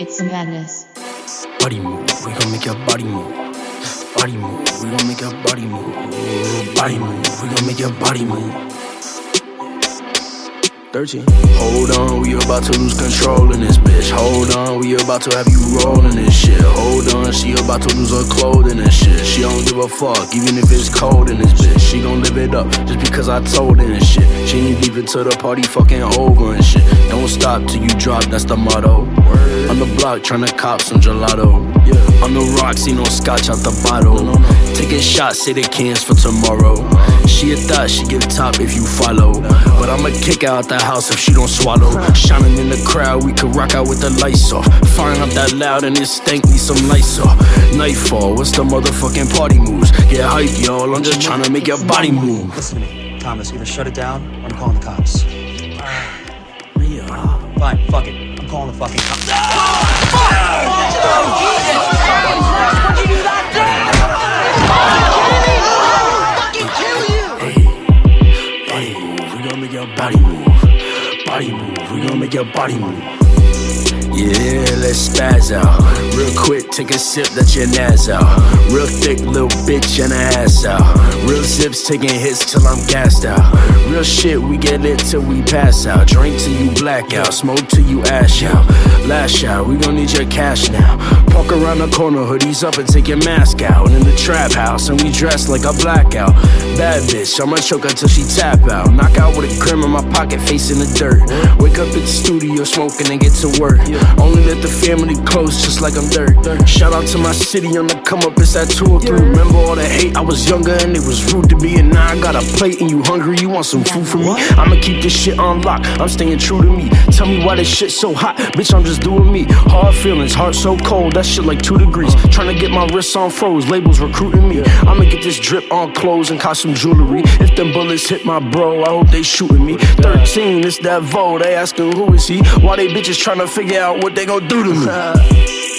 It's some madness. Body move, we gon' make your body move. Body move, we gon' make your body move. Body move, we gon' make your body move. 13. Hold on, we about to lose control in this bitch. Hold on, we about to have you rolling this shit. Hold on, she about to lose her clothing and shit. She don't give a fuck, even if it's cold in this bitch. She gon' live it up just because I told her and shit. She ain't leave it till the party fucking over and shit. Drop, that's the motto. On the block, tryna cop some gelato. Yeah. On the rocks, see no scotch out the bottle. No, no. Taking shots, say the cans for tomorrow. She a thought, she give top if you follow. But I'ma kick out the house if she don't swallow. Shining in the crowd, we could rock out with the lights off. Firing up that loud and it stank me some lights off. Nightfall, what's the motherfucking party moves? Get hype, y'all. I'm just trying to make your body move. Listen to me, Thomas. Either shut it down or I'm calling the cops. Fine, fuck it. I'm calling the fucking cops. Body move, we gon' make your body move. Body move, we gon' make your body move. Yeah, let's spaz out. Real quick, take a sip, that your nas out. Real thick, little bitch, and her ass out. Real zips, taking hits till I'm gassed out. Real shit, we get lit till we pass out. Drink till you black out, smoke till you ash out. Lash out, we gon' need your cash now. Park around the corner, hoodies up and take your mask out. In the trap house, and we dress like a blackout. Bad bitch, I'ma choke till she tap out. Knock out with a crim in my pocket, face in the dirt. Wake up at the studio smoking and get to work. Only let the family close, just like I'm dirt. Shout out to my city on the come up, it's that two or three. Remember all the hate? I was younger and it was rude to me. And now I got a plate and you hungry, you want some food from me? I'ma keep this shit on lock, I'm staying true to me. Tell me why this shit so hot, bitch, I'm just doing me. Hard feelings, heart so cold, that shit like two degrees. Trying to get my wrists on froze, labels recruiting me. I'ma get this drip on clothes and costume jewelry. If them bullets hit my bro, I hope they shooting me. 13, it's that vote. they asking who is he? Why they bitches trying to figure out what they gon' do to me?